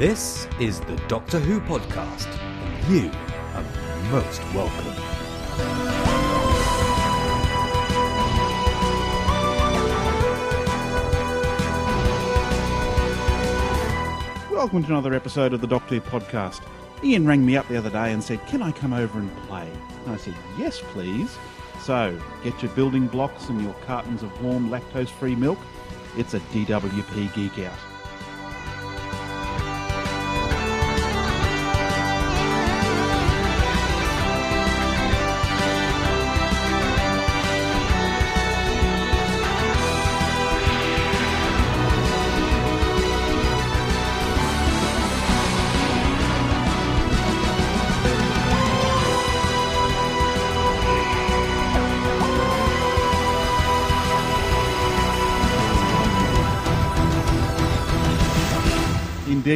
This is the Doctor Who podcast, and you are most welcome. Welcome to another episode of the Doctor Who podcast. Ian rang me up the other day and said, Can I come over and play? And I said, Yes, please. So, get your building blocks and your cartons of warm lactose free milk. It's a DWP Geek Out.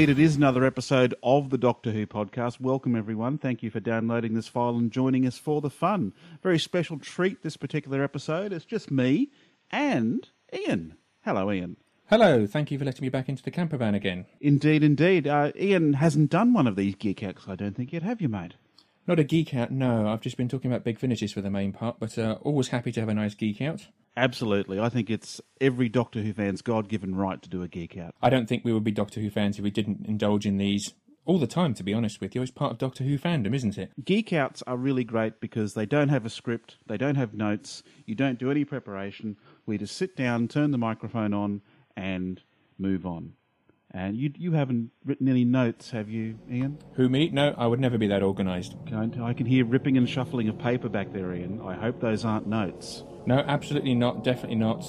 Indeed, it is another episode of the Doctor Who podcast. Welcome, everyone. Thank you for downloading this file and joining us for the fun. Very special treat this particular episode. It's just me and Ian. Hello, Ian. Hello, thank you for letting me back into the camper van again. Indeed, indeed. Uh, Ian hasn't done one of these geek outs, I don't think yet, have you, mate? Not a geek out, no. I've just been talking about big finishes for the main part, but uh, always happy to have a nice geek out. Absolutely. I think it's every Doctor Who fan's God given right to do a geek out. I don't think we would be Doctor Who fans if we didn't indulge in these all the time, to be honest with you. It's part of Doctor Who fandom, isn't it? Geek outs are really great because they don't have a script, they don't have notes, you don't do any preparation. We just sit down, turn the microphone on, and move on. And you you haven't written any notes, have you, Ian? Who, me? No, I would never be that organised. I, I can hear ripping and shuffling of paper back there, Ian. I hope those aren't notes. No, absolutely not, definitely not.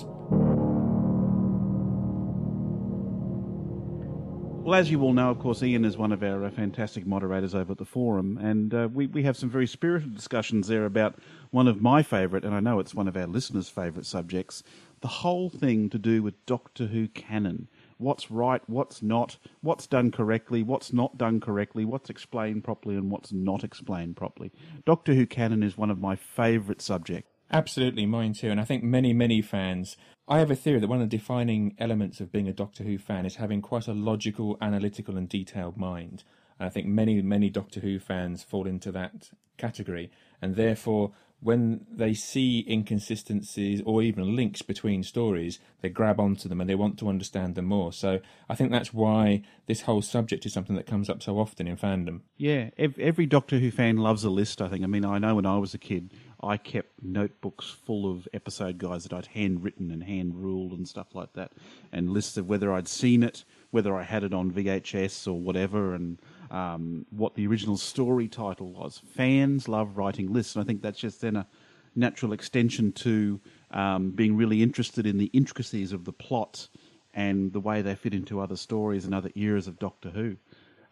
Well, as you all know, of course, Ian is one of our uh, fantastic moderators over at the forum, and uh, we, we have some very spirited discussions there about one of my favourite, and I know it's one of our listeners' favourite subjects, the whole thing to do with Doctor Who canon. What's right, what's not, what's done correctly, what's not done correctly, what's explained properly, and what's not explained properly. Doctor Who canon is one of my favourite subjects. Absolutely, mine too. And I think many, many fans. I have a theory that one of the defining elements of being a Doctor Who fan is having quite a logical, analytical, and detailed mind. And I think many, many Doctor Who fans fall into that category. And therefore, when they see inconsistencies or even links between stories, they grab onto them and they want to understand them more. So I think that's why this whole subject is something that comes up so often in fandom. Yeah, every Doctor Who fan loves a list, I think. I mean, I know when I was a kid, I kept notebooks full of episode guides that I'd handwritten and hand ruled and stuff like that, and lists of whether I'd seen it, whether I had it on VHS or whatever, and um, what the original story title was. Fans love writing lists, and I think that's just then a natural extension to um, being really interested in the intricacies of the plot and the way they fit into other stories and other eras of Doctor Who.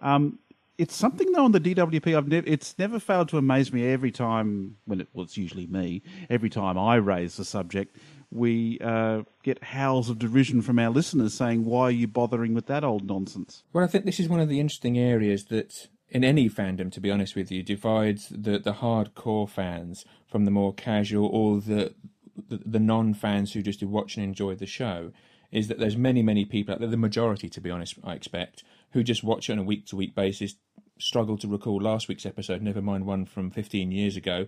Um, it's something though on the DWP. I've never. It's never failed to amaze me every time when it. Well, usually me. Every time I raise the subject, we uh, get howls of derision from our listeners saying, "Why are you bothering with that old nonsense?" Well, I think this is one of the interesting areas that, in any fandom, to be honest with you, divides the, the hardcore fans from the more casual or the the, the non fans who just watch and enjoy the show. Is that there's many, many people out there, the majority, to be honest, I expect, who just watch it on a week to week basis, struggle to recall last week's episode, never mind one from 15 years ago.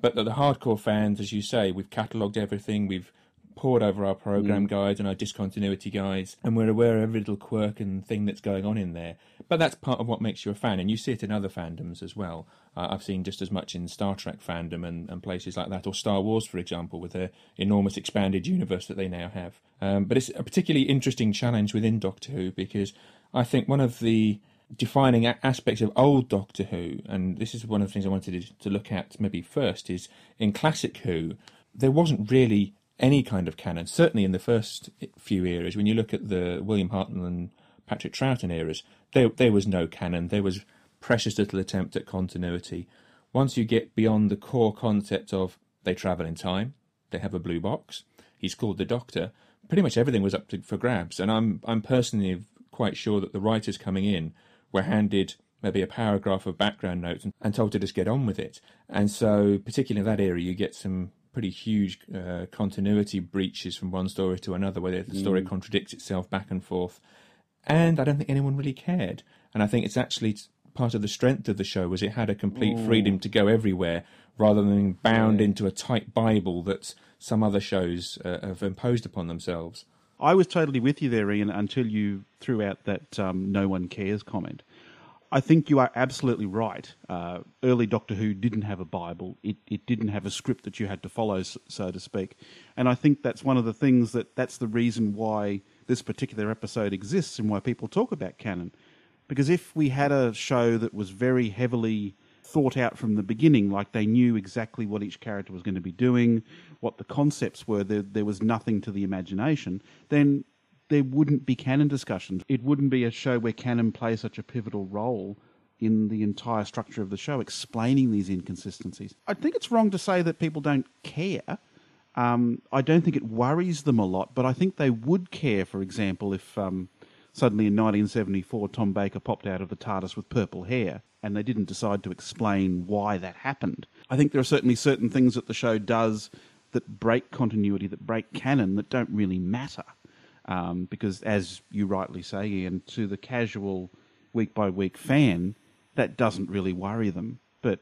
But the, the hardcore fans, as you say, we've catalogued everything, we've pored over our program guides and our discontinuity guides, and we're aware of every little quirk and thing that's going on in there. But that's part of what makes you a fan, and you see it in other fandoms as well. Uh, I've seen just as much in Star Trek fandom and, and places like that, or Star Wars, for example, with their enormous expanded universe that they now have. Um, but it's a particularly interesting challenge within Doctor Who because I think one of the defining aspects of old Doctor Who, and this is one of the things I wanted to, look at maybe first, is in classic Who, there wasn't really any kind of canon. Certainly in the first few eras, when you look at the William Hartnell and Patrick Troughton eras, there there was no canon. There was precious little attempt at continuity. Once you get beyond the core concept of they travel in time, they have a blue box, he's called the Doctor. Pretty much everything was up to, for grabs, and I'm I'm personally quite sure that the writers coming in were handed maybe a paragraph of background notes and, told to just get on with it. And so, particularly in that area, you get some pretty huge uh, continuity breaches from one story to another, where the story contradicts itself back and forth. and I don't think anyone really cared. And I think it's actually part of the strength of the show was it had a complete freedom to go everywhere rather than being bound into a tight Bible that some other shows uh, have imposed upon themselves. I was totally with you there, Ian, until you threw out that um, no one cares comment. I think you are absolutely right. Uh, early Doctor Who didn't have a Bible. It, it didn't have a script that you had to follow, so to speak. And I think that's one of the things that that's the reason why this particular episode exists and why people talk about canon. Because if we had a show that was very heavily thought out from the beginning, like they knew exactly what each character was going to be doing, what the concepts were, there, there was nothing to the imagination, then there wouldn't be canon discussions. It wouldn't be a show where canon plays such a pivotal role in the entire structure of the show, explaining these inconsistencies. I think it's wrong to say that people don't care. Um, I don't think it worries them a lot, but I think they would care, for example, if um, suddenly in 1974 Tom Baker popped out of the TARDIS with purple hair and they didn't decide to explain why that happened. I think there are certainly certain things that the show does that break continuity, that break canon, that don't really matter. Um, because, as you rightly say, Ian, to the casual week by week fan, that doesn't really worry them. But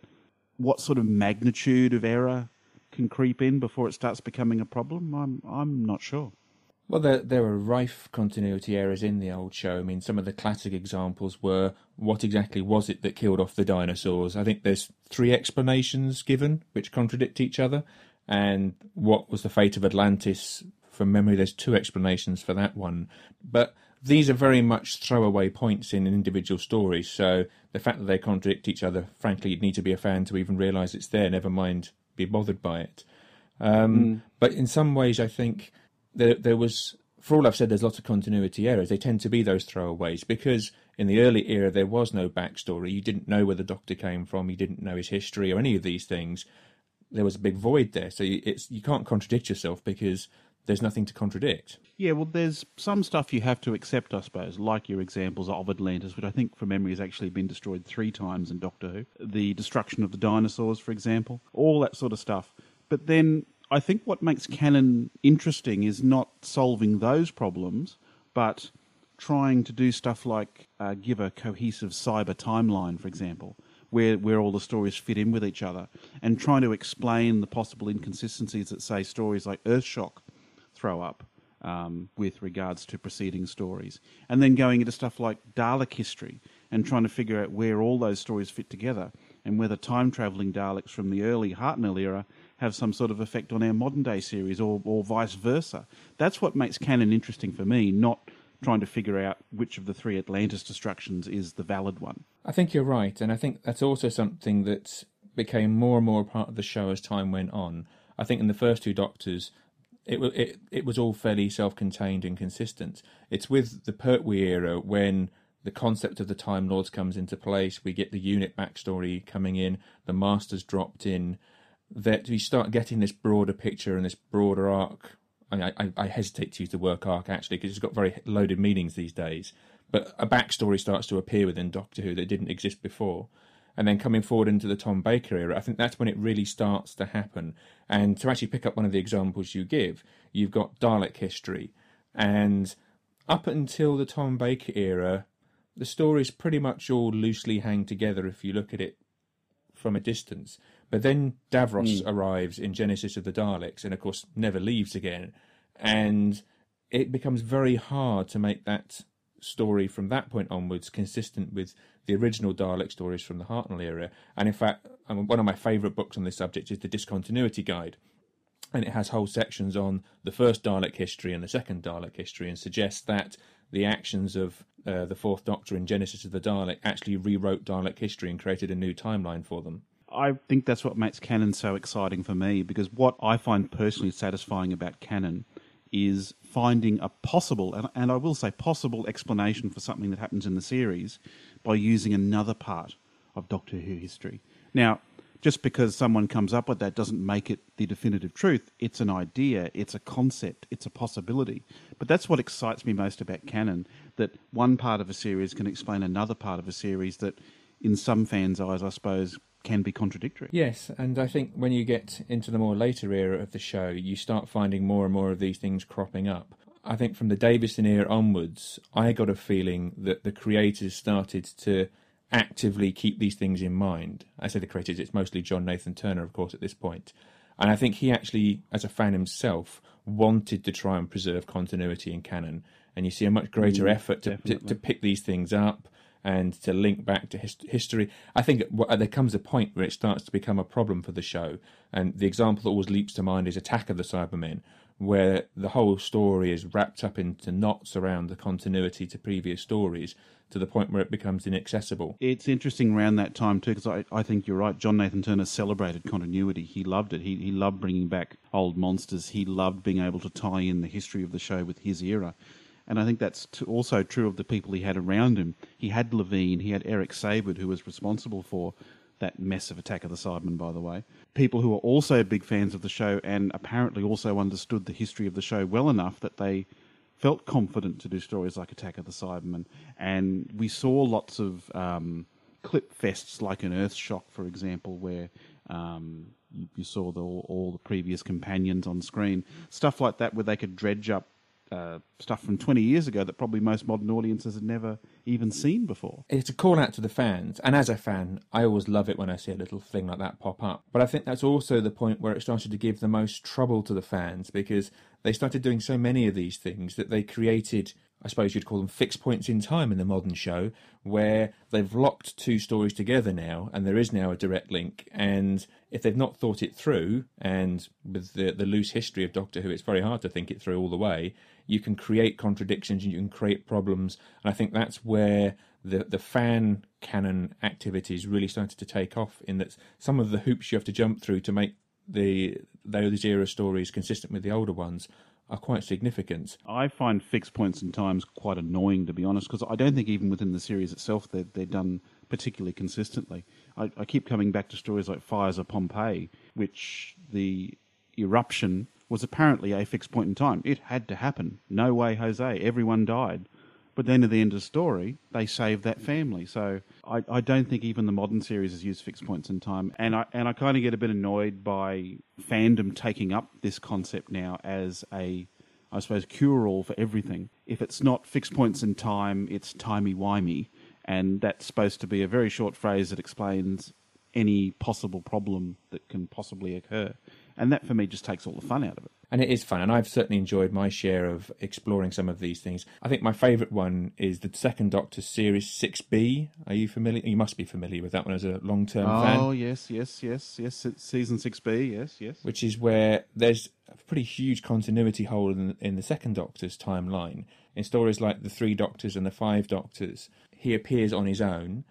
what sort of magnitude of error can creep in before it starts becoming a problem? I'm I'm not sure. Well, there there are rife continuity errors in the old show. I mean, some of the classic examples were what exactly was it that killed off the dinosaurs? I think there's three explanations given which contradict each other, and what was the fate of Atlantis? From memory, there's two explanations for that one, but these are very much throwaway points in an individual stories. So the fact that they contradict each other, frankly, you'd need to be a fan to even realise it's there. Never mind be bothered by it. Um, mm. But in some ways, I think there, there was, for all I've said, there's lots of continuity errors. They tend to be those throwaways because in the early era there was no backstory. You didn't know where the Doctor came from. You didn't know his history or any of these things. There was a big void there, so it's you can't contradict yourself because there's nothing to contradict. Yeah, well, there's some stuff you have to accept, I suppose, like your examples of Atlantis, which I think from memory has actually been destroyed three times in Doctor Who. The destruction of the dinosaurs, for example, all that sort of stuff. But then I think what makes canon interesting is not solving those problems, but trying to do stuff like uh, give a cohesive cyber timeline, for example, where where all the stories fit in with each other, and trying to explain the possible inconsistencies that say stories like Earthshock throw up. Um, with regards to preceding stories, and then going into stuff like Dalek history and trying to figure out where all those stories fit together, and whether time traveling Daleks from the early Hartnell era have some sort of effect on our modern day series or, or vice versa. That's what makes canon interesting for me, not trying to figure out which of the three Atlantis destructions is the valid one. I think you're right, and I think that's also something that became more and more part of the show as time went on. I think in the first two Doctors, it it it was all fairly self-contained and consistent. It's with the Pertwee era when the concept of the Time Lords comes into place. We get the unit backstory coming in, the Masters dropped in, that we start getting this broader picture and this broader arc. I, I, I hesitate to use the word arc actually because it's got very loaded meanings these days. But a backstory starts to appear within Doctor Who that didn't exist before. And then coming forward into the Tom Baker era, I think that's when it really starts to happen. And to actually pick up one of the examples you give, you've got Dalek history. And up until the Tom Baker era, the stories pretty much all loosely hang together if you look at it from a distance. But then Davros mm. arrives in Genesis of the Daleks and, of course, never leaves again. And it becomes very hard to make that story from that point onwards consistent with the original Dalek stories from the Hartnell era. And in fact, mean, one of my favourite books on this subject is the Discontinuity Guide. And it has whole sections on the first Dalek history and the second Dalek history and suggests that the actions of uh, the Fourth Doctor in Genesis of the Dalek actually rewrote Dalek history and created a new timeline for them. I think that's what makes canon so exciting for me because what I find personally satisfying about canon is finding a possible, and, and I will say possible, explanation for something that happens in the series by using another part of Doctor Who history. Now, just because someone comes up with that doesn't make it the definitive truth. It's an idea, it's a concept, it's a possibility. But that's what excites me most about canon that one part of a series can explain another part of a series that, in some fans' eyes, I suppose, can be contradictory. Yes, and I think when you get into the more later era of the show, you start finding more and more of these things cropping up. I think from the Davison era onwards, I got a feeling that the creators started to actively keep these things in mind. I say the creators, it's mostly John Nathan Turner, of course, at this point. And I think he actually, as a fan himself, wanted to try and preserve continuity in canon. And you see a much greater Mm, effort to, to, to pick these things up and to link back to his, history. I think there comes a point where it starts to become a problem for the show. And the example that always leaps to mind is Attack of the Cybermen, where the whole story is wrapped up into knots around the continuity to previous stories to the point where it becomes inaccessible. It's interesting around that time too, because I, I think you're right. John Nathan Turner celebrated continuity. He loved it. He he loved bringing back old monsters. He loved being able to tie in the history of the show with his era. And I think that's t- also true of the people he had around him. He had Levine, he had Eric Saward, who was responsible for that mess of Attack of the Cybermen, by the way. People who were also big fans of the show and apparently also understood the history of the show well enough that they felt confident to do stories like Attack of the Cybermen. And we saw lots of um, clip fests like an Earth Shock, for example, where um, you, you saw the, all, all the previous companions on screen. Stuff like that where they could dredge up uh, stuff from 20 years ago that probably most modern audiences had never even seen before. it's a call out to the fans, and as a fan, I always love it when I see a little thing like that pop up. But I think that's also the point where it started to give the most trouble to the fans because they started doing so many of these things that they created, I suppose you'd call them fixed points in time in the modern show, where they've locked two stories together now, and there is now a direct link. And if they've not thought it through, and with the, the loose history of Doctor Who, it's very hard to think it through all the way. You can create contradictions and you can create problems, and I think that's where the the fan canon activities really started to take off. In that some of the hoops you have to jump through to make the those era stories consistent with the older ones are quite significant. I find fixed points in times quite annoying, to be honest, because I don't think even within the series itself they're, they're done particularly consistently. I, I keep coming back to stories like Fires of Pompeii, which the eruption was apparently a fixed point in time. It had to happen. No way, Jose. Everyone died. But then at the end of the story, they save that family. So I, I don't think even the modern series has used fixed points in time. And I and I kind of get a bit annoyed by fandom taking up this concept now as a I suppose, cure all for everything. If it's not fixed points in time, it's timey wimey. And that's supposed to be a very short phrase that explains any possible problem that can possibly occur. And that for me just takes all the fun out of it. And it is fun, and I've certainly enjoyed my share of exploring some of these things. I think my favourite one is the Second Doctor Series 6B. Are you familiar? You must be familiar with that one as a long term fan. Oh, yes, yes, yes, yes. It's season 6B, yes, yes. which is where there's a pretty huge continuity hole in, in the second Doctor's timeline. In stories like the Three Doctors and the Five Doctors, he appears on his own,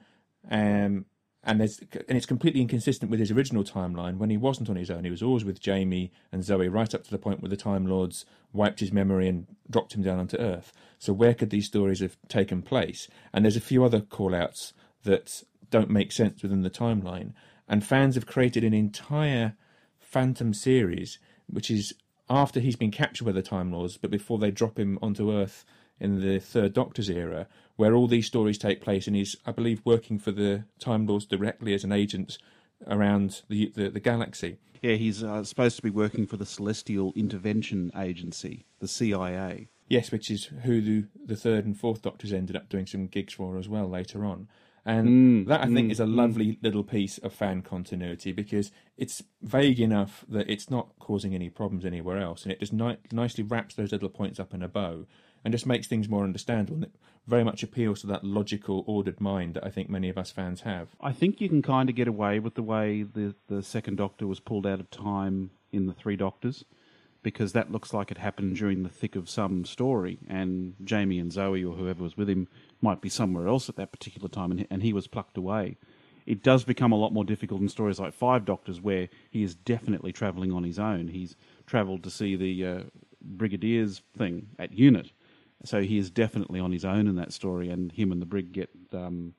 um, and there's and it's completely inconsistent with his original timeline. When he wasn't on his own, he was always with Jamie and Zoe, right up to the point where the Time Lords wiped his memory and dropped him down onto Earth. So where could these stories have taken place? And there's a few other call-outs that don't make sense within the timeline. And fans have created an entire Phantom series, which is after he's been captured by the Time Lords, but before they drop him onto Earth in the Third Doctor's era, where all these stories take place, and he's, I believe, working for the Time Lords directly as an agent around the the, the galaxy. Yeah, he's uh, supposed to be working for the Celestial Intervention Agency, the CIA. Yes, which is who the, the third and fourth Doctors ended up doing some gigs for as well later on. And mm, that I think mm, is a mm. lovely little piece of fan continuity because it's vague enough that it's not causing any problems anywhere else, and it just ni- nicely wraps those little points up in a bow and just makes things more understandable. And it very much appeals to that logical, ordered mind that I think many of us fans have. I think you can kind of get away with the way the, the second Doctor was pulled out of time in the Three Doctors, because that looks like it happened during the thick of some story, and Jamie and Zoe or whoever was with him might be somewhere else at that particular time, and and he was plucked away. It does become a lot more difficult in stories like Five Doctors, where he is definitely travelling on his own. He's travelled to see the uh, Brigadier's thing at Unit, so he is definitely on his own in that story, and him and the Brig get um,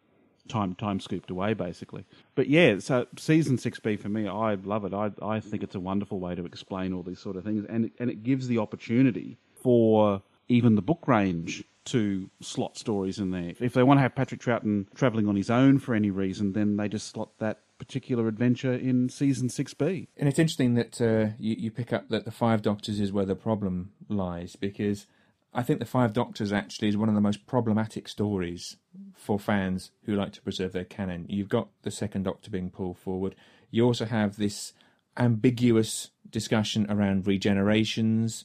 time time scooped away basically. But yeah, so season six B for me, I love it. I I think it's a wonderful way to explain all these sort of things, and and it gives the opportunity for even the book range to slot stories in there. If they want to have Patrick Troughton travelling on his own for any reason, then they just slot that particular adventure in season six B. And it's interesting that uh, you, you pick up that the Five Doctors is where the problem lies because I think the Five Doctors actually is one of the most problematic stories for fans who like to preserve their canon. You've got the Second Doctor being pulled forward. You also have this ambiguous discussion around regenerations.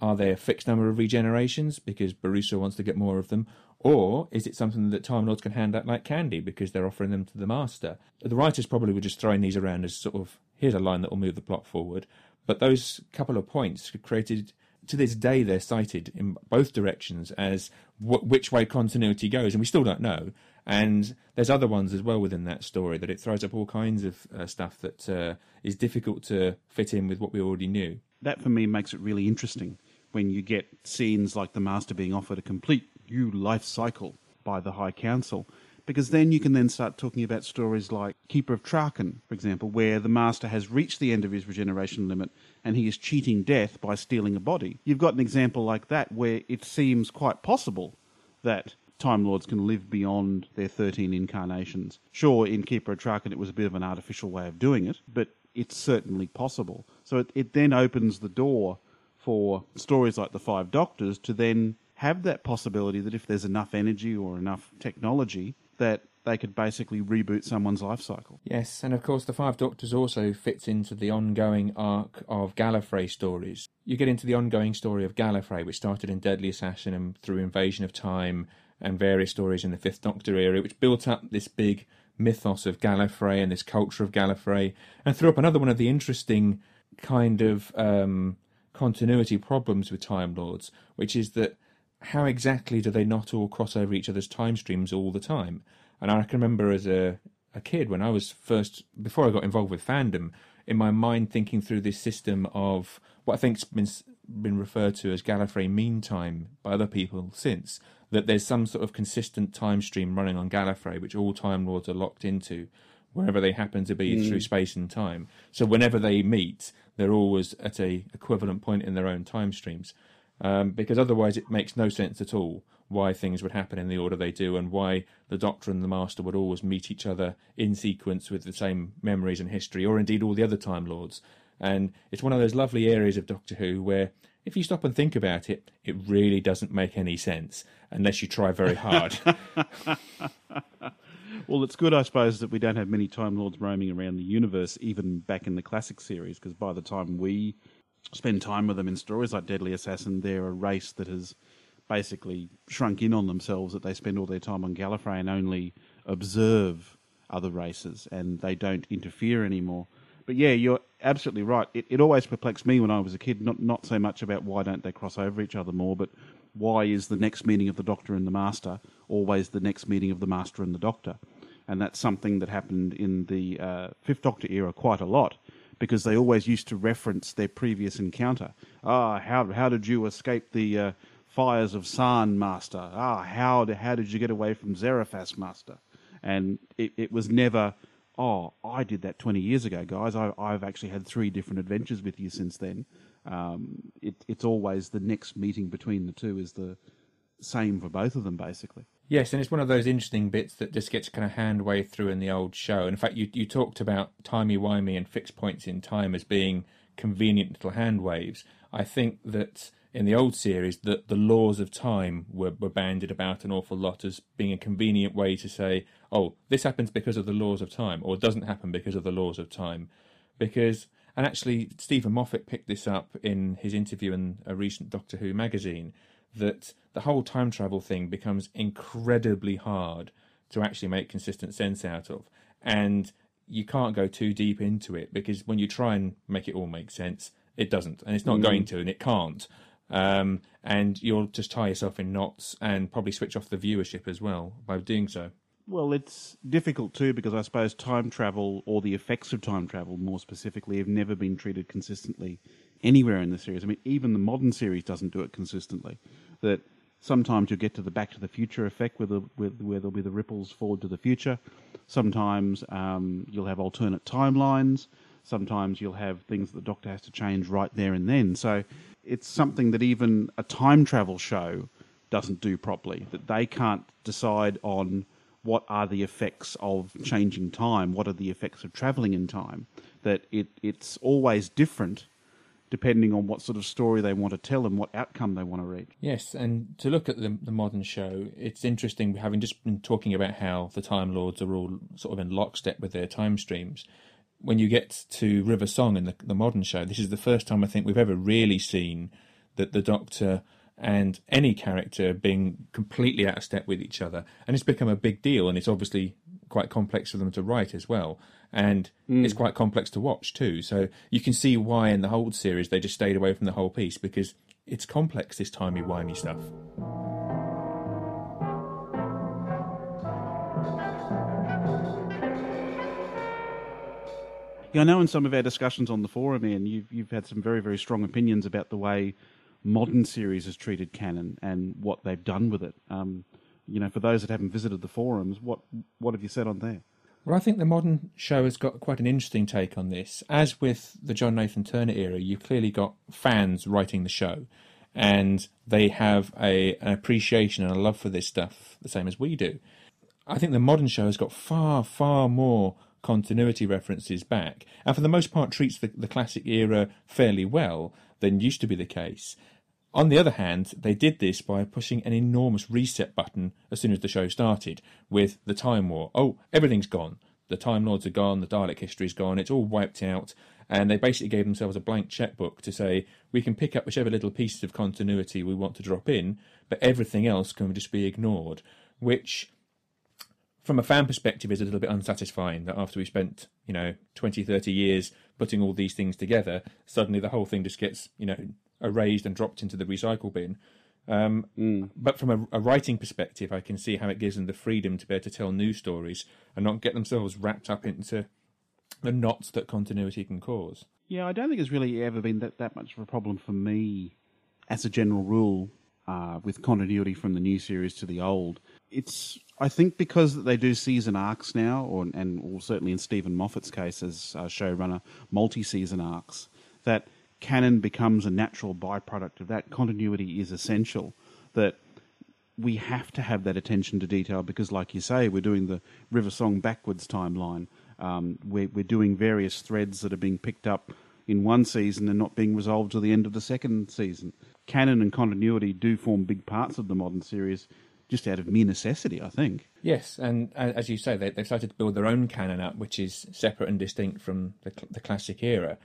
Are there a fixed number of regenerations because Borusa wants to get more of them? Or is it something that Time Lords can hand out like candy because they're offering them to the Master? The writers probably were just throwing these around as sort of here's a line that will move the plot forward. But those couple of points created, to this day, they're cited in both directions as w- which way continuity goes, and we still don't know. And there's other ones as well within that story that it throws up all kinds of uh, stuff that uh, is difficult to fit in with what we already knew. That for me makes it really interesting when you get scenes like the Master being offered a complete new life cycle by the High Council. Because then you can then start talking about stories like Keeper of Traken, for example, where the Master has reached the end of his regeneration limit and he is cheating death by stealing a body. You've got an example like that where it seems quite possible that Time Lords can live beyond their 13 incarnations. Sure, in Keeper of Traken it was a bit of an artificial way of doing it, but it's certainly possible. So it, it then opens the door for stories like The Five Doctors to then have that possibility that if there's enough energy or enough technology, that they could basically reboot someone's life cycle. Yes, and of course, The Five Doctors also fits into the ongoing arc of Gallifrey stories. You get into the ongoing story of Gallifrey, which started in Deadly Assassin and through Invasion of Time and various stories in the Fifth Doctor era, which built up this big mythos of Gallifrey and this culture of Gallifrey, and threw up another one of the interesting kind of um, continuity problems with Time Lords, which is that how exactly do they not all cross over each other's time streams all the time? And I can remember as a, a kid when I was first, before I got involved with fandom, in my mind thinking through this system of what I think's been been referred to as Gallifrey Mean Time by other people since. That there's some sort of consistent time stream running on Gallifrey, which all Time Lords are locked into, wherever they happen to be mm. through space and time. So whenever they meet, they're always at a equivalent point in their own time streams. Um, because otherwise, it makes no sense at all why things would happen in the order they do and why the Doctor and the Master would always meet each other in sequence with the same memories and history, or indeed all the other Time Lords. And it's one of those lovely areas of Doctor Who where, if you stop and think about it, it really doesn't make any sense unless you try very hard. well, it's good, I suppose, that we don't have many Time Lords roaming around the universe, even back in the classic series, because by the time we spend time with them in stories like Deadly Assassin, they're a race that has basically shrunk in on themselves, that they spend all their time on Gallifrey and only observe other races and they don't interfere anymore. But yeah, you're absolutely right. It, it always perplexed me when I was a kid, not, not so much about why don't they cross over each other more, but why is the next meeting of the Doctor and the Master always the next meeting of the Master and the Doctor? And that's something that happened in the uh, Fifth Doctor era quite a lot because they always used to reference their previous encounter. Ah, how how did you escape the uh, fires of Sarn, Master? Ah, how how did you get away from Xeraphas, Master? And it, it was never, oh, I did that twenty years ago, guys. I, I've actually had three different adventures with you since then. Um, it, it's always the next meeting between the two is the same for both of them, basically. Yes, and it's one of those interesting bits that just gets kind of hand way through in the old show. In fact, you you talked about timey wimey and fixed points in time as being convenient little hand waves. I think that in the old series that the laws of time were, were banded about an awful lot as being a convenient way to say, oh, this happens because of the laws of time, or doesn't happen because of the laws of time. Because and actually Steven Moffat picked this up in his interview in a recent Doctor Who magazine that the whole time travel thing becomes incredibly hard to actually make consistent sense out of. And you can't go too deep into it because when you try and make it all make sense, it doesn't. And it's not mm. going to, and it can't. Um, and you'll just tie yourself in knots and probably switch off the viewership as well by doing so. Well, it's difficult too because I suppose time travel or the effects of time travel, more specifically, have never been treated consistently anywhere in the series. I mean, even the modern series doesn't do it consistently. That sometimes you'll get to the Back to the Future effect, where, the, where, where there'll be the ripples forward to the future. Sometimes um, you'll have alternate timelines. Sometimes you'll have things that the Doctor has to change right there and then. So it's something that even a time travel show doesn't do properly. That they can't decide on what are the effects of changing time, what are the effects of travelling in time. That it, it's always different depending on what sort of story they want to tell and what outcome they want to reach. Yes, and to look at the, the modern show, it's interesting having just been talking about how the Time Lords are all sort of in lockstep with their time streams. When you get to River Song in the, the modern show, this is the first time I think we've ever really seen that the Doctor and any character being completely out of step with each other. And it's become a big deal, and it's obviously quite complex for them to write as well and mm. it's quite complex to watch too. So you can see why in the whole series they just stayed away from the whole piece because it's complex this timey wimey stuff. Yeah, I know in some of our discussions on the forum, Ian, you've you've had some very very strong opinions about the way modern series has treated canon and what they've done with it. Um, you know, for those that haven't visited the forums, what what have you said on there? Well, I think the modern show has got quite an interesting take on this. As with the John Nathan Turner era, you've clearly got fans writing the show, and they have a, an appreciation and a love for this stuff, the same as we do. I think the modern show has got far, far more continuity references back, and for the most part treats the, the classic era fairly well than used to be the case. On the other hand, they did this by pushing an enormous reset button as soon as the show started with the Time War. Oh, everything's gone. The Time Lords are gone, the Dalek history's gone, it's all wiped out. And they basically gave themselves a blank checkbook to say, we can pick up whichever little pieces of continuity we want to drop in, but everything else can just be ignored. Which, from a fan perspective, is a little bit unsatisfying that after we spent, you know, 20, 30 years putting all these things together, suddenly the whole thing just gets, you know, erased and dropped into the recycle bin. Um, mm. But from a, a, writing perspective, I can see how it gives them the freedom to be able to tell new stories and not get themselves wrapped up into the knots that continuity can cause. Yeah, I don't think it's really ever been that, that much of a problem for me as a general rule uh, with continuity from the new series to the old. It's, I think, because they do season arcs now, or and or certainly in Steven Moffat's case as showrunner, multi season arcs, that canon becomes a natural byproduct of that. Continuity is essential. That we have to have that attention to detail because, like you say, we're doing the River Song backwards timeline. Um, we're, we're doing various threads that are being picked up in one season and not being resolved to the end of the second season. Canon and continuity do form big parts of the modern series just out of mere necessity, I think. Yes, and as you say, they, have started to build their own canon up, which is separate and distinct from the, the classic era.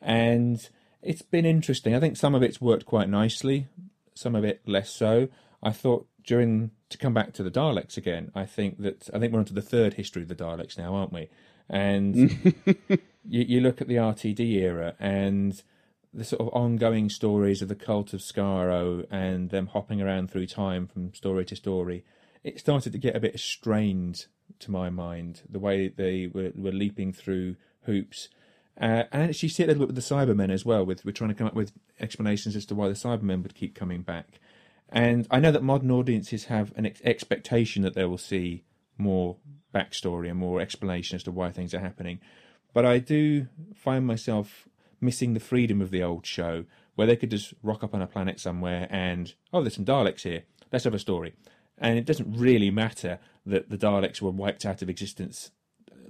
And it's been interesting. I think some of it's worked quite nicely, some of it less so. I thought during to come back to the Daleks again. I think that I think we're onto the third history of the Daleks now, aren't we? And you, you look at the RTD era and the sort of ongoing stories of the cult of Skaro and them hopping around through time from story to story. It started to get a bit strained to my mind, the way they were, were leaping through hoops uh, and actually see it a little bit with the Cybermen as well. With we're trying to come up with explanations as to why the Cybermen would keep coming back. And I know that modern audiences have an ex- expectation that they will see more backstory and more explanation as to why things are happening. But I do find myself missing the freedom of the old show, where they could just rock up on a planet somewhere and oh, there's some Daleks here. Let's have a story. And it doesn't really matter that the Daleks were wiped out of existence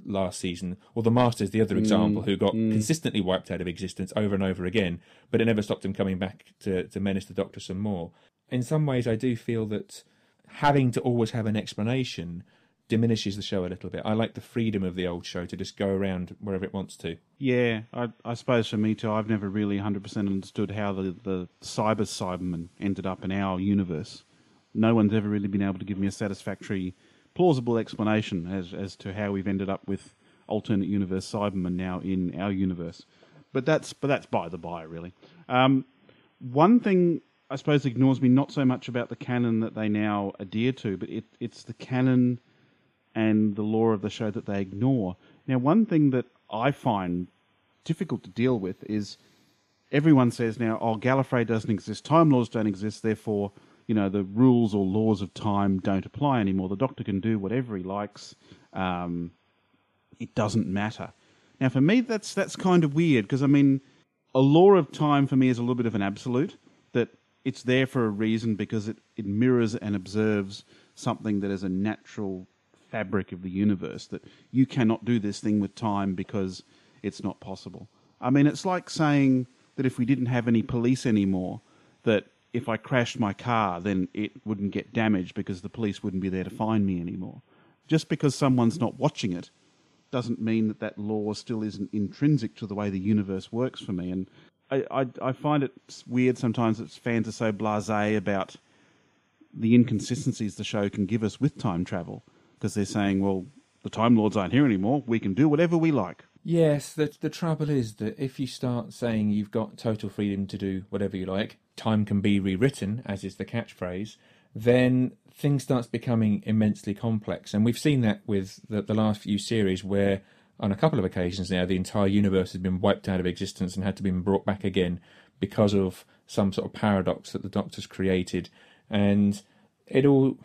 last season, or the Masters, the other example, mm, who got mm. consistently wiped out of existence over and over again, but it never stopped him coming back to, to menace the Doctor some more. In some ways, I do feel that having to always have an explanation diminishes the show a little bit. I like the freedom of the old show to just go around wherever it wants to. Yeah, I, I suppose for me too, I've never really 100% understood how the, the Cyber Cybermen ended up in our universe. No one's ever really been able to give me a satisfactory plausible explanation as as to how we've ended up with alternate universe Cybermen now in our universe. But that's but that's by the by, really. Um, one thing I suppose ignores me not so much about the canon that they now adhere to, but it, it's the canon and the lore of the show that they ignore. Now, one thing that I find difficult to deal with is everyone says now, oh, Gallifrey doesn't exist, Time Lords don't exist, therefore you know, the rules or laws of time don't apply anymore. The Doctor can do whatever he likes. Um, it doesn't matter. Now, for me, that's that's kind of weird because I mean, a law of time for me is a little bit of an absolute that it's there for a reason because it, it mirrors and observes something that is a natural fabric of the universe. That you cannot do this thing with time because it's not possible. I mean, it's like saying that if we didn't have any police anymore, that if I crashed my car, then it wouldn't get damaged because the police wouldn't be there to find me anymore. Just because someone's not watching it doesn't mean that that law still isn't intrinsic to the way the universe works for me. And I, I, I find it weird sometimes that fans are so blasé about the inconsistencies the show can give us with time travel because they're saying, well, the Time Lords aren't here anymore. We can do whatever we like. Yes, the the trouble is that if you start saying you've got total freedom to do whatever you like, time can be rewritten, as is the catchphrase, then things starts becoming immensely complex. And we've seen that with the, the last few series where on a couple of occasions now the entire universe has been wiped out of existence and had to be brought back again because of some sort of paradox that the doctors created. And it all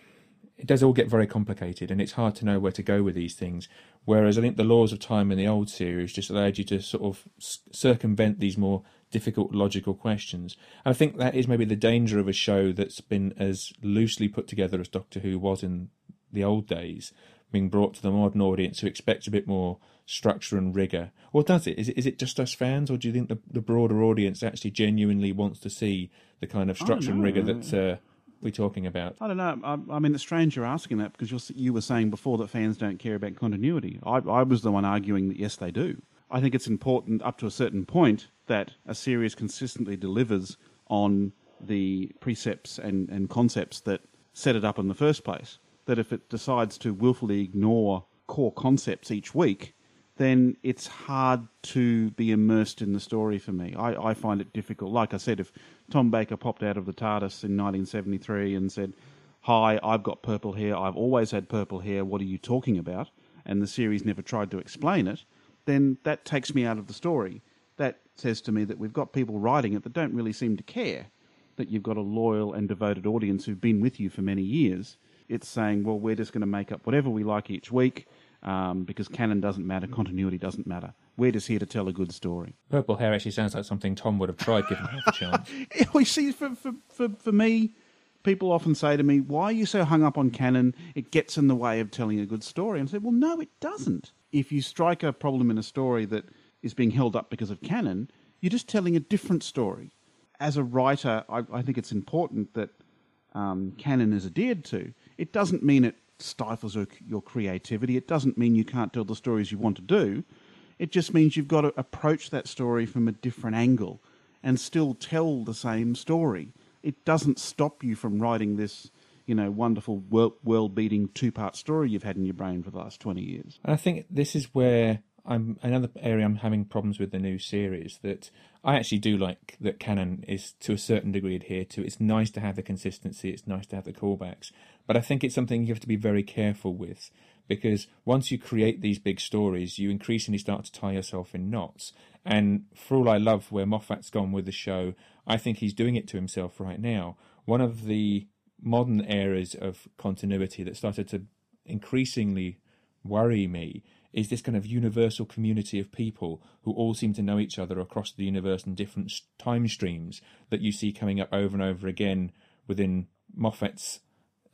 it does all get very complicated and it's hard to know where to go with these things. Whereas I think the laws of time in the old series just allowed you to sort of circumvent these more difficult logical questions. I think that is maybe the danger of a show that's been as loosely put together as Doctor Who was in the old days, being brought to the modern audience who expects a bit more structure and rigor. Or does it? Is it, is it just us fans, or do you think the, the broader audience actually genuinely wants to see the kind of structure and rigor that uh, we're talking about? I don't know. I, I mean, it's strange you're asking that because you were saying before that fans don't care about continuity. I, I was the one arguing that yes, they do. I think it's important up to a certain point that a series consistently delivers on the precepts and, and concepts that set it up in the first place. That if it decides to willfully ignore core concepts each week, then it's hard to be immersed in the story for me. I, I find it difficult. Like I said, if Tom Baker popped out of the TARDIS in 1973 and said, Hi, I've got purple hair, I've always had purple hair, what are you talking about? And the series never tried to explain it, then that takes me out of the story. That says to me that we've got people writing it that don't really seem to care that you've got a loyal and devoted audience who've been with you for many years. It's saying, well, we're just going to make up whatever we like each week um, because canon doesn't matter, continuity doesn't matter. We're just here to tell a good story. Purple hair actually sounds like something Tom would have tried given half a chance. we see for, for, for, for me, people often say to me, Why are you so hung up on canon? It gets in the way of telling a good story. And I say, Well, no, it doesn't. If you strike a problem in a story that is being held up because of canon, you're just telling a different story. As a writer, I, I think it's important that um, canon is adhered to. It doesn't mean it stifles your, your creativity. It doesn't mean you can't tell the stories you want to do. It just means you've got to approach that story from a different angle and still tell the same story. It doesn't stop you from writing this, you know, wonderful world beating two part story you've had in your brain for the last 20 years. And I think this is where I'm another area I'm having problems with the new series that I actually do like that canon is to a certain degree adhered to. It's nice to have the consistency, it's nice to have the callbacks, but I think it's something you have to be very careful with because once you create these big stories, you increasingly start to tie yourself in knots. And for all I love where Moffat's gone with the show, I think he's doing it to himself right now. One of the modern eras of continuity that started to increasingly worry me is this kind of universal community of people who all seem to know each other across the universe in different time streams that you see coming up over and over again within Moffat's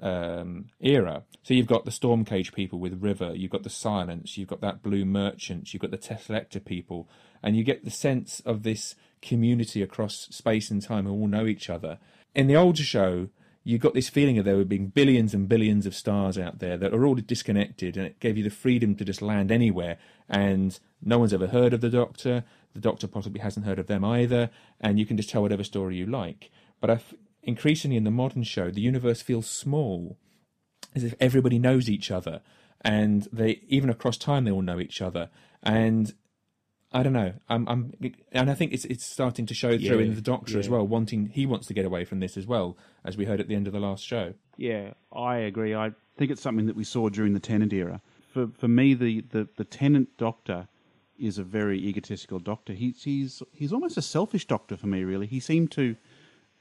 um, era. So you've got the Stormcage people with River, you've got the Silence, you've got that Blue Merchant, you've got the Teselecta people, and you get the sense of this community across space and time who all know each other. In the older show, you got this feeling of there being billions and billions of stars out there that are all disconnected, and it gave you the freedom to just land anywhere. And no one's ever heard of the Doctor. The Doctor possibly hasn't heard of them either, and you can just tell whatever story you like. But I've, increasingly in the modern show, the universe feels small, as if everybody knows each other, and they even across time they all know each other. And I don't know. I'm, I'm, and I think it's it's starting to show through Yeah, in the Doctor yeah. as well. Wanting he wants to get away from this as well, as we heard at the end of the last show. Yeah, I agree. I think it's something that we saw during the Tennant era. For for me, the, the, the Tennant Doctor is a very egotistical Doctor. He's he's he's almost a selfish Doctor for me. Really, he seemed to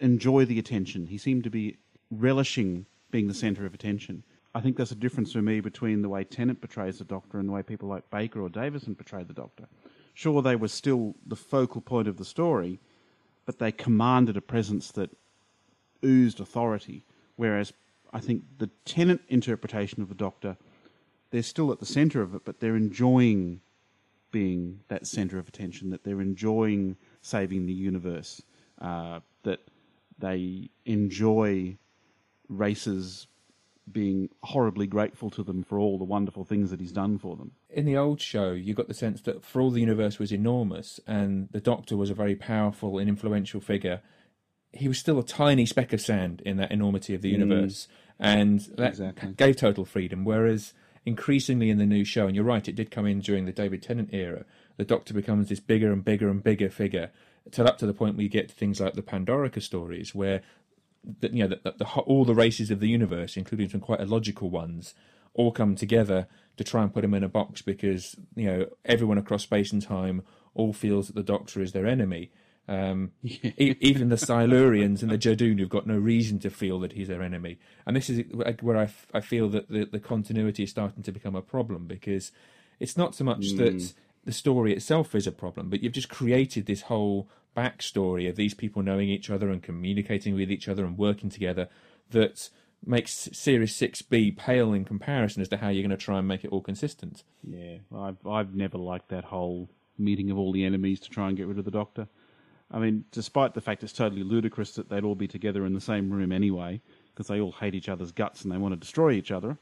enjoy the attention. He seemed to be relishing being the centre of attention. I think there's a difference for me between the way Tennant portrays the Doctor and the way people like Baker or Davison portray the Doctor. Sure, they were still the focal point of the story, but they commanded a presence that oozed authority. Whereas I think the Tennant interpretation of the Doctor, they're still at the centre of it, but they're enjoying being that centre of attention, that they're enjoying saving the universe, uh, that they enjoy races being horribly grateful to them for all the wonderful things that he's done for them. In the old show, you got the sense that for all the universe was enormous and the Doctor was a very powerful and influential figure, he was still a tiny speck of sand in that enormity of the mm. universe. And that Exactly. gave total freedom. Whereas increasingly in the new show, and you're right, it did come in during the David Tennant era, the Doctor becomes this bigger and bigger and bigger figure, till up to the point where you get to things like the Pandorica stories, where the, you know the, the, the, all the races of the universe, including some quite illogical ones, all come together to try and put him in a box because you know everyone across space and time all feels that the Doctor is their enemy. Um, e- even the Silurians and the Judoon who've got no reason to feel that he's their enemy. And this is where I, f- I feel that the, the continuity is starting to become a problem because it's not so much that the story itself is a problem, but you've just created this whole backstory of these people knowing each other and communicating with each other and working together that makes Series 6B pale in comparison as to how you're going to try and make it all consistent. Yeah, I've I've never liked that whole meeting of all the enemies to try and get rid of the Doctor. I mean, despite the fact it's totally ludicrous that they'd all be together in the same room anyway, because they all hate each other's guts and they want to destroy each other.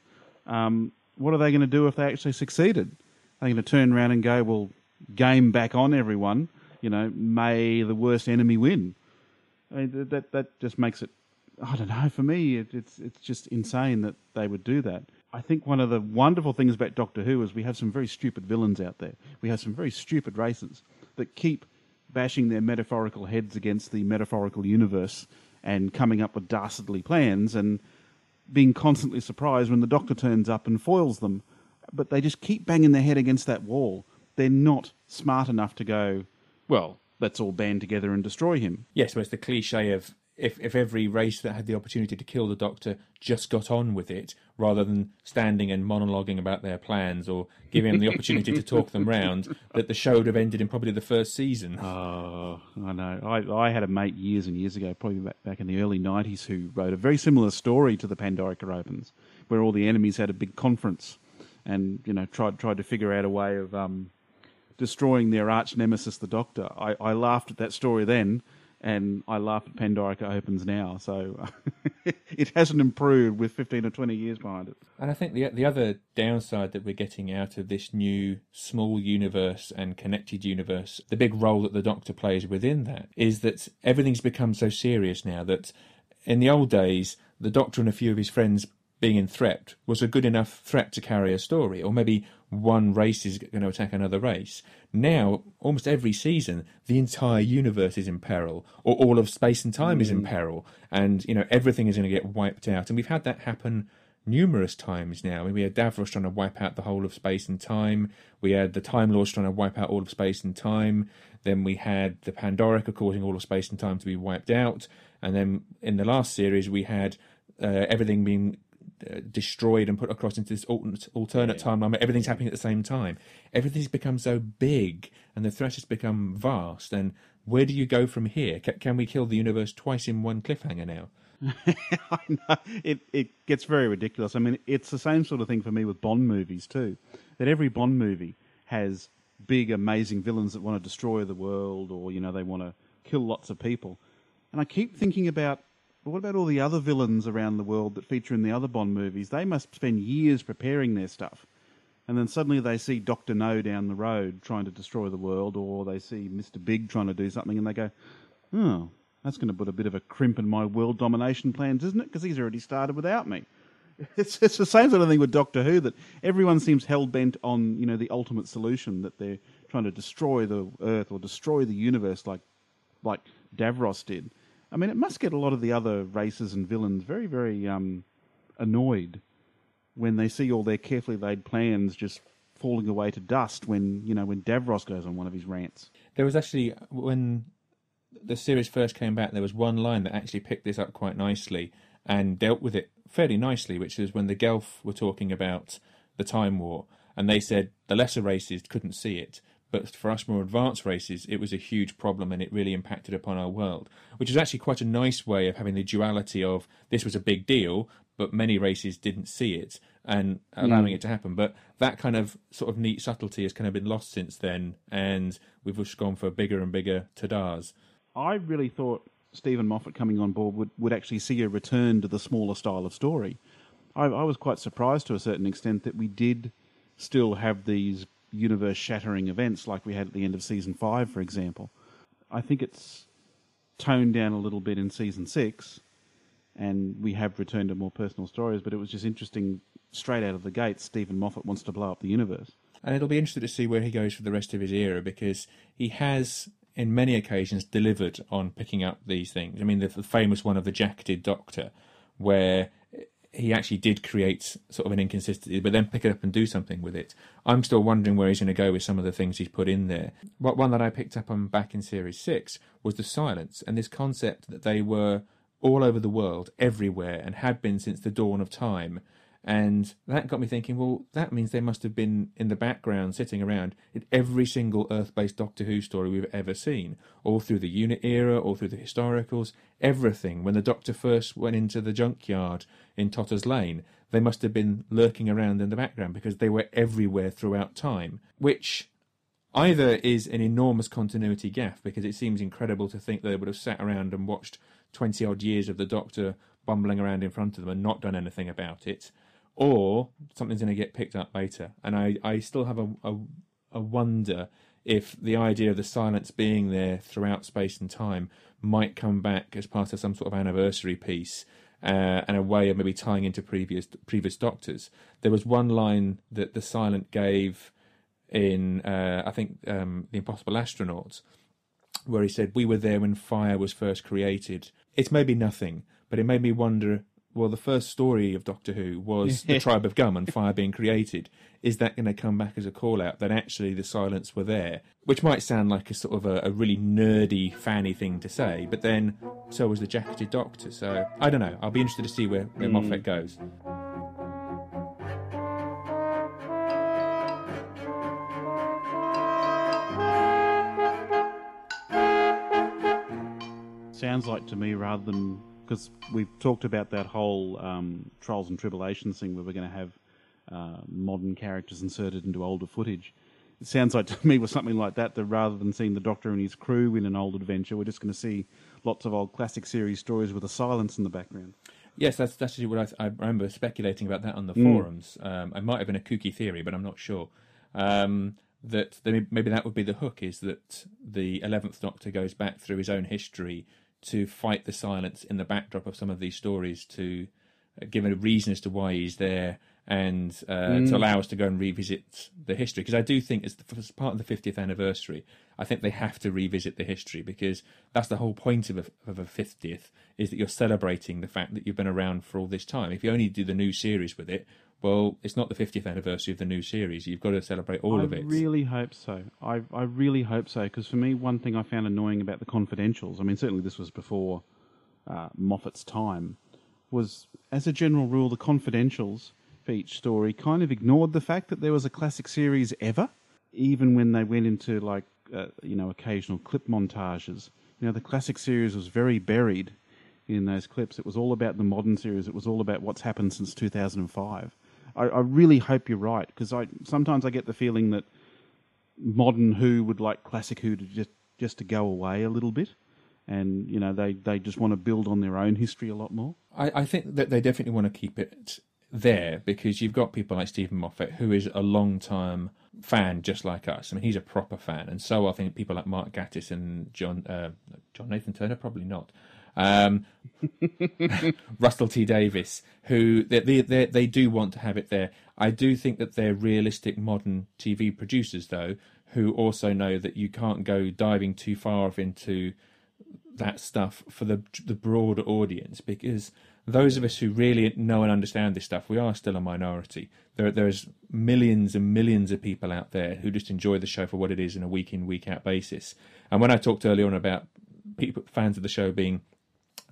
Um, what are they going to do if they actually succeeded? Are going to turn around and go, "Well, game back on, everyone"? You know, may the worst enemy win. I mean, that that just makes it. I don't know. For me, it, it's it's just insane that they would do that. I think one of the wonderful things about Doctor Who is we have some very stupid villains out there. We have some very stupid races that keep bashing their metaphorical heads against the metaphorical universe and coming up with dastardly plans and being constantly surprised when the Doctor turns up and foils them. But they just keep banging their head against that wall. They're not smart enough to go, well, let's all band together and destroy him. Yes, but it's the cliche of if, if every race that had the opportunity to kill the Doctor just got on with it, rather than standing and monologuing about their plans or giving them the opportunity to talk them round, that the show would have ended in probably the first season. Oh, I know. I, I had a mate years and years ago, probably back, back in the early 90s, who wrote a very similar story to the Pandorica Opens, where all the enemies had a big conference and, you know, tried, tried to figure out a way of um, destroying their arch nemesis, the Doctor. I, I laughed at that story then, and I laugh at Pandorica Opens now. So it hasn't improved with 15 or 20 years behind it. And I think the the other downside that we're getting out of this new small universe and connected universe, the big role that the Doctor plays within that, is that everything's become so serious now that in the old days, the Doctor and a few of his friends being in threat was a good enough threat to carry a story, or maybe one race is going to attack another race. Now, almost every season, the entire universe is in peril, or all of space and time is in peril, and you know everything is going to get wiped out. And we've had that happen numerous times now. I mean, we had Davros trying to wipe out the whole of space and time. We had the Time Lords trying to wipe out all of space and time. Then we had the Pandorica causing all of space and time to be wiped out. And then in the last series, we had uh, everything being uh, destroyed and put across into this alternate, alternate timeline where everything's happening at the same time. Everything's become so big and the threat has become vast. And where do you go from here? Ca can we kill the universe twice in one cliffhanger now? It it gets very ridiculous. I mean, it's the same sort of thing for me with Bond movies too. That every Bond movie has big, amazing villains that want to destroy the world, or you know, they want to kill lots of people. And I keep thinking about, well, what about all the other villains around the world that feature in the other Bond movies? They must spend years preparing their stuff, and then suddenly they see Doctor No down the road trying to destroy the world, or they see Mister Big trying to do something, and they go, oh. That's going to put a bit of a crimp in my world domination plans, isn't it? Because he's already started without me. It's, it's the same sort of thing with Doctor Who that everyone seems hell bent on, you know, the ultimate solution that they're trying to destroy the Earth or destroy the universe, like like Davros did. I mean, it must get a lot of the other races and villains very, very um, annoyed when they see all their carefully laid plans just falling away to dust when you know when Davros goes on one of his rants. There was actually when the series first came back, there was one line that actually picked this up quite nicely and dealt with it fairly nicely, which is when the Gelth were talking about the Time War, and they said the lesser races couldn't see it, but for us more advanced races, it was a huge problem and it really impacted upon our world, which is actually quite a nice way of having the duality of this was a big deal, but many races didn't see it and allowing Mm. it to happen. But that kind of sort of neat subtlety has kind of been lost since then, and we've just gone for bigger and bigger tadars. I really thought Steven Moffat coming on board would, would actually see a return to the smaller style of story. I, I was quite surprised to a certain extent that we did still have these universe shattering events like we had at the end of season five, for example. I think it's toned down a little bit in season six, and we have returned to more personal stories, but it was just interesting straight out of the gate. Steven Moffat wants to blow up the universe. And it'll be interesting to see where he goes for the rest of his era because he has, in many occasions, delivered on picking up these things. I mean, the, the famous one of the jacketed doctor, where he actually did create sort of an inconsistency, but then pick it up and do something with it. I'm still wondering where he's going to go with some of the things he's put in there. What one that I picked up on back in series six was the silence and this concept that they were all over the world, everywhere, and had been since the dawn of time. And that got me thinking, well, that means they must have been in the background, sitting around in every single Earth based Doctor Who story we've ever seen, all through the unit era, all through the historicals, everything. When the Doctor first went into the junkyard in Totter's Lane, they must have been lurking around in the background because they were everywhere throughout time, which either is an enormous continuity gaffe because it seems incredible to think they would have sat around and watched 20 odd years of the Doctor bumbling around in front of them and not done anything about it, or something's going to get picked up later. And I, I still have a, a, a wonder if the idea of the silence being there throughout space and time might come back as part of some sort of anniversary piece. Uh, and a way of maybe tying into previous previous doctors. There was one line that the silent gave in uh, I think um, the Impossible Astronauts, where he said, "We were there when fire was first created." It's maybe nothing, but it made me wonder. Well, the first story of Doctor Who was the tribe of Gum and fire being created. Is that going to come back as a call out that actually the silence were there? Which might sound like a sort of a, a really nerdy, fanny thing to say, but then so was the jacketed Doctor. So I don't know. I'll be interested to see where, where hmm. Moffat goes. Sounds like to me, rather than because we've talked about that whole um, trials and tribulations thing, where we're going to have uh, modern characters inserted into older footage. It sounds like to me was something like that. That rather than seeing the Doctor and his crew in an old adventure, we're just going to see lots of old classic series stories with a silence in the background. Yes, that's that's actually what I, I remember speculating about that on the forums. Um, it might have been a kooky theory, but I'm not sure. Um, that they, maybe that would be the hook is that the eleventh Doctor goes back through his own history to fight the silence in the backdrop of some of these stories to uh, give a reason as to why he's there and uh, to allow us to go and revisit the history. Because I do think as, the, as part of the 50th anniversary, I think they have to revisit the history because that's the whole point of a, of a 50th is that you're celebrating the fact that you've been around for all this time. If you only do the new series with it, well, it's not the 50th anniversary of the new series. You've got to celebrate all I of it. I really hope so. I, I really hope so because for me, one thing I found annoying about the confidentials, I mean, certainly this was before uh, Moffat's time, was as a general rule, the confidentials for each story kind of ignored the fact that there was a classic series ever, even when they went into like uh, you know occasional clip montages. You know, the classic series was very buried in those clips. It was all about the modern series. It was all about what's happened since 2005. I, I really hope you're right because I sometimes I get the feeling that modern Who would like classic Who to just just to go away a little bit, and you know they they just want to build on their own history a lot more. I, I think that they definitely want to keep it there because you've got people like Steven Moffat, who is a long time fan just like us. I mean, he's a proper fan, and so I think people like Mark Gatiss and John uh, John Nathan Turner probably not. Um, Russell T Davies, who they, they they they do want to have it there. I do think that they're realistic modern TV producers, though, who also know that you can't go diving too far off into that stuff for the the broader audience because those of us who really know and understand this stuff, we are still a minority. There, there's millions and millions of people out there who just enjoy the show for what it is in a week in, week out basis. And when I talked earlier on about people, fans of the show being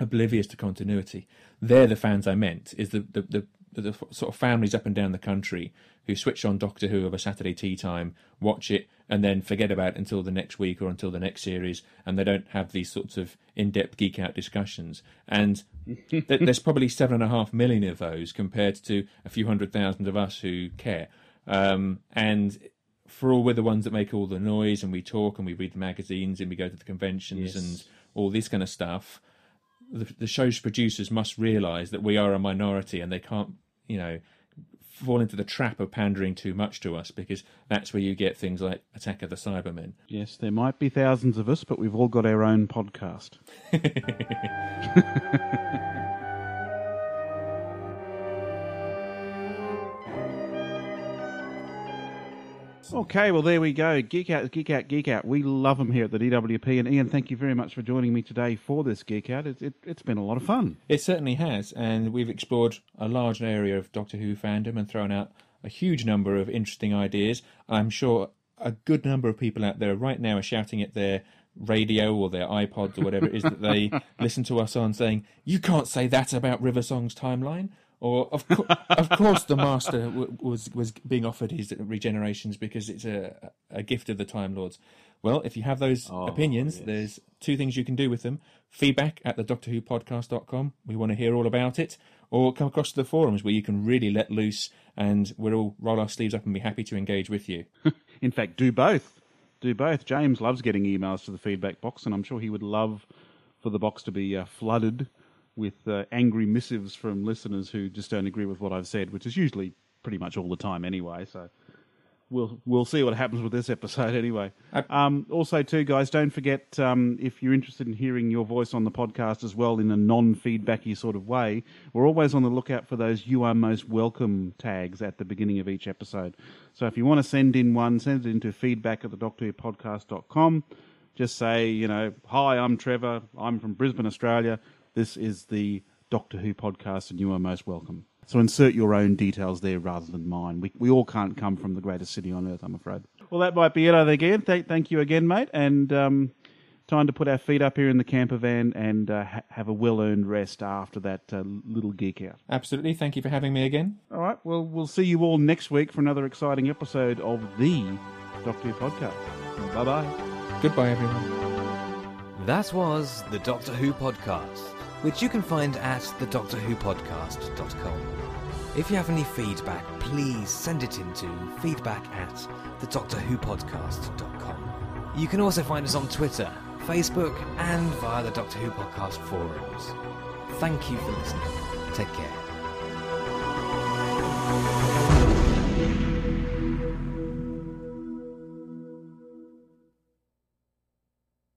oblivious to continuity, they're the fans I meant. Is the, the, the the, sort of families up and down the country who switch on Doctor Who of a Saturday tea time, watch it, and then forget about it until the next week or until the next series, and they don't have these sorts of in-depth geek out discussions. And th- there's probably seven and a half million of those compared to a few hundred thousand of us who care. Um, and for all we're the ones that make all the noise, and we talk, and we read the magazines, and we go to the conventions, Yes. and all this kind of stuff the, the show's producers must realise that we are a minority and they can't, you know, fall into the trap of pandering too much to us because that's where you get things like Attack of the Cybermen. Yes, there might be thousands of us, but we've all got our own podcast. Okay, well, there we go. Geek Out, Geek Out, Geek Out. We love them here at the DWP. And Ian, thank you very much for joining me today for this Geek Out. It, it, it's been a lot of fun. It certainly has, and we've explored a large area of Doctor Who fandom and thrown out a huge number of interesting ideas. I'm sure a good number of people out there right now are shouting at their radio or their iPods or whatever it is that they listen to us on, saying, "You can't say that about River Song's timeline." Or of, co- of course, the master w- was was being offered his regenerations because it's a a gift of the Time Lords. Well, if you have those opinions, there's two things you can do with them. Feedback at the Doctor Who podcast.com. We want to hear all about it. Or come across to the forums where you can really let loose and we'll all roll our sleeves up and be happy to engage with you. In fact, do both. Do both. James loves getting emails to the feedback box, and I'm sure he would love for the box to be uh, flooded with uh, angry missives from listeners who just don't agree with what I've said, which is usually pretty much all the time anyway. So we'll we'll see what happens with this episode anyway. Um, also, too, guys, don't forget um, if you're interested in hearing your voice on the podcast as well in a non-feedbacky sort of way, we're always on the lookout for those "You Are Most Welcome" tags at the beginning of each episode. So if you want to send in one, send it into feedback at the doctorwhopodcast.com. Just say, you know, hi, I'm Trevor. I'm from Brisbane, Australia. This is the Doctor Who podcast, and you are most welcome. So insert your own details there rather than mine. We, we all can't come from the greatest city on earth, I'm afraid. Well, that might be it, I think, Ian. Thank, thank you again, mate. And um, time to put our feet up here in the camper van and uh, ha- have a well earned rest after that uh, little geek out. Absolutely. Thank you for having me again. All right. Well, we'll see you all next week for another exciting episode of the Doctor Who podcast. Bye bye. Goodbye, everyone. That was the Doctor Who podcast, which you can find at the Doctor Who Podcast.com. If you have any feedback, please send it into feedback at the Doctor Who Podcast.com. You can also find us on Twitter, Facebook, and via the Doctor Who Podcast forums. Thank you for listening. Take care.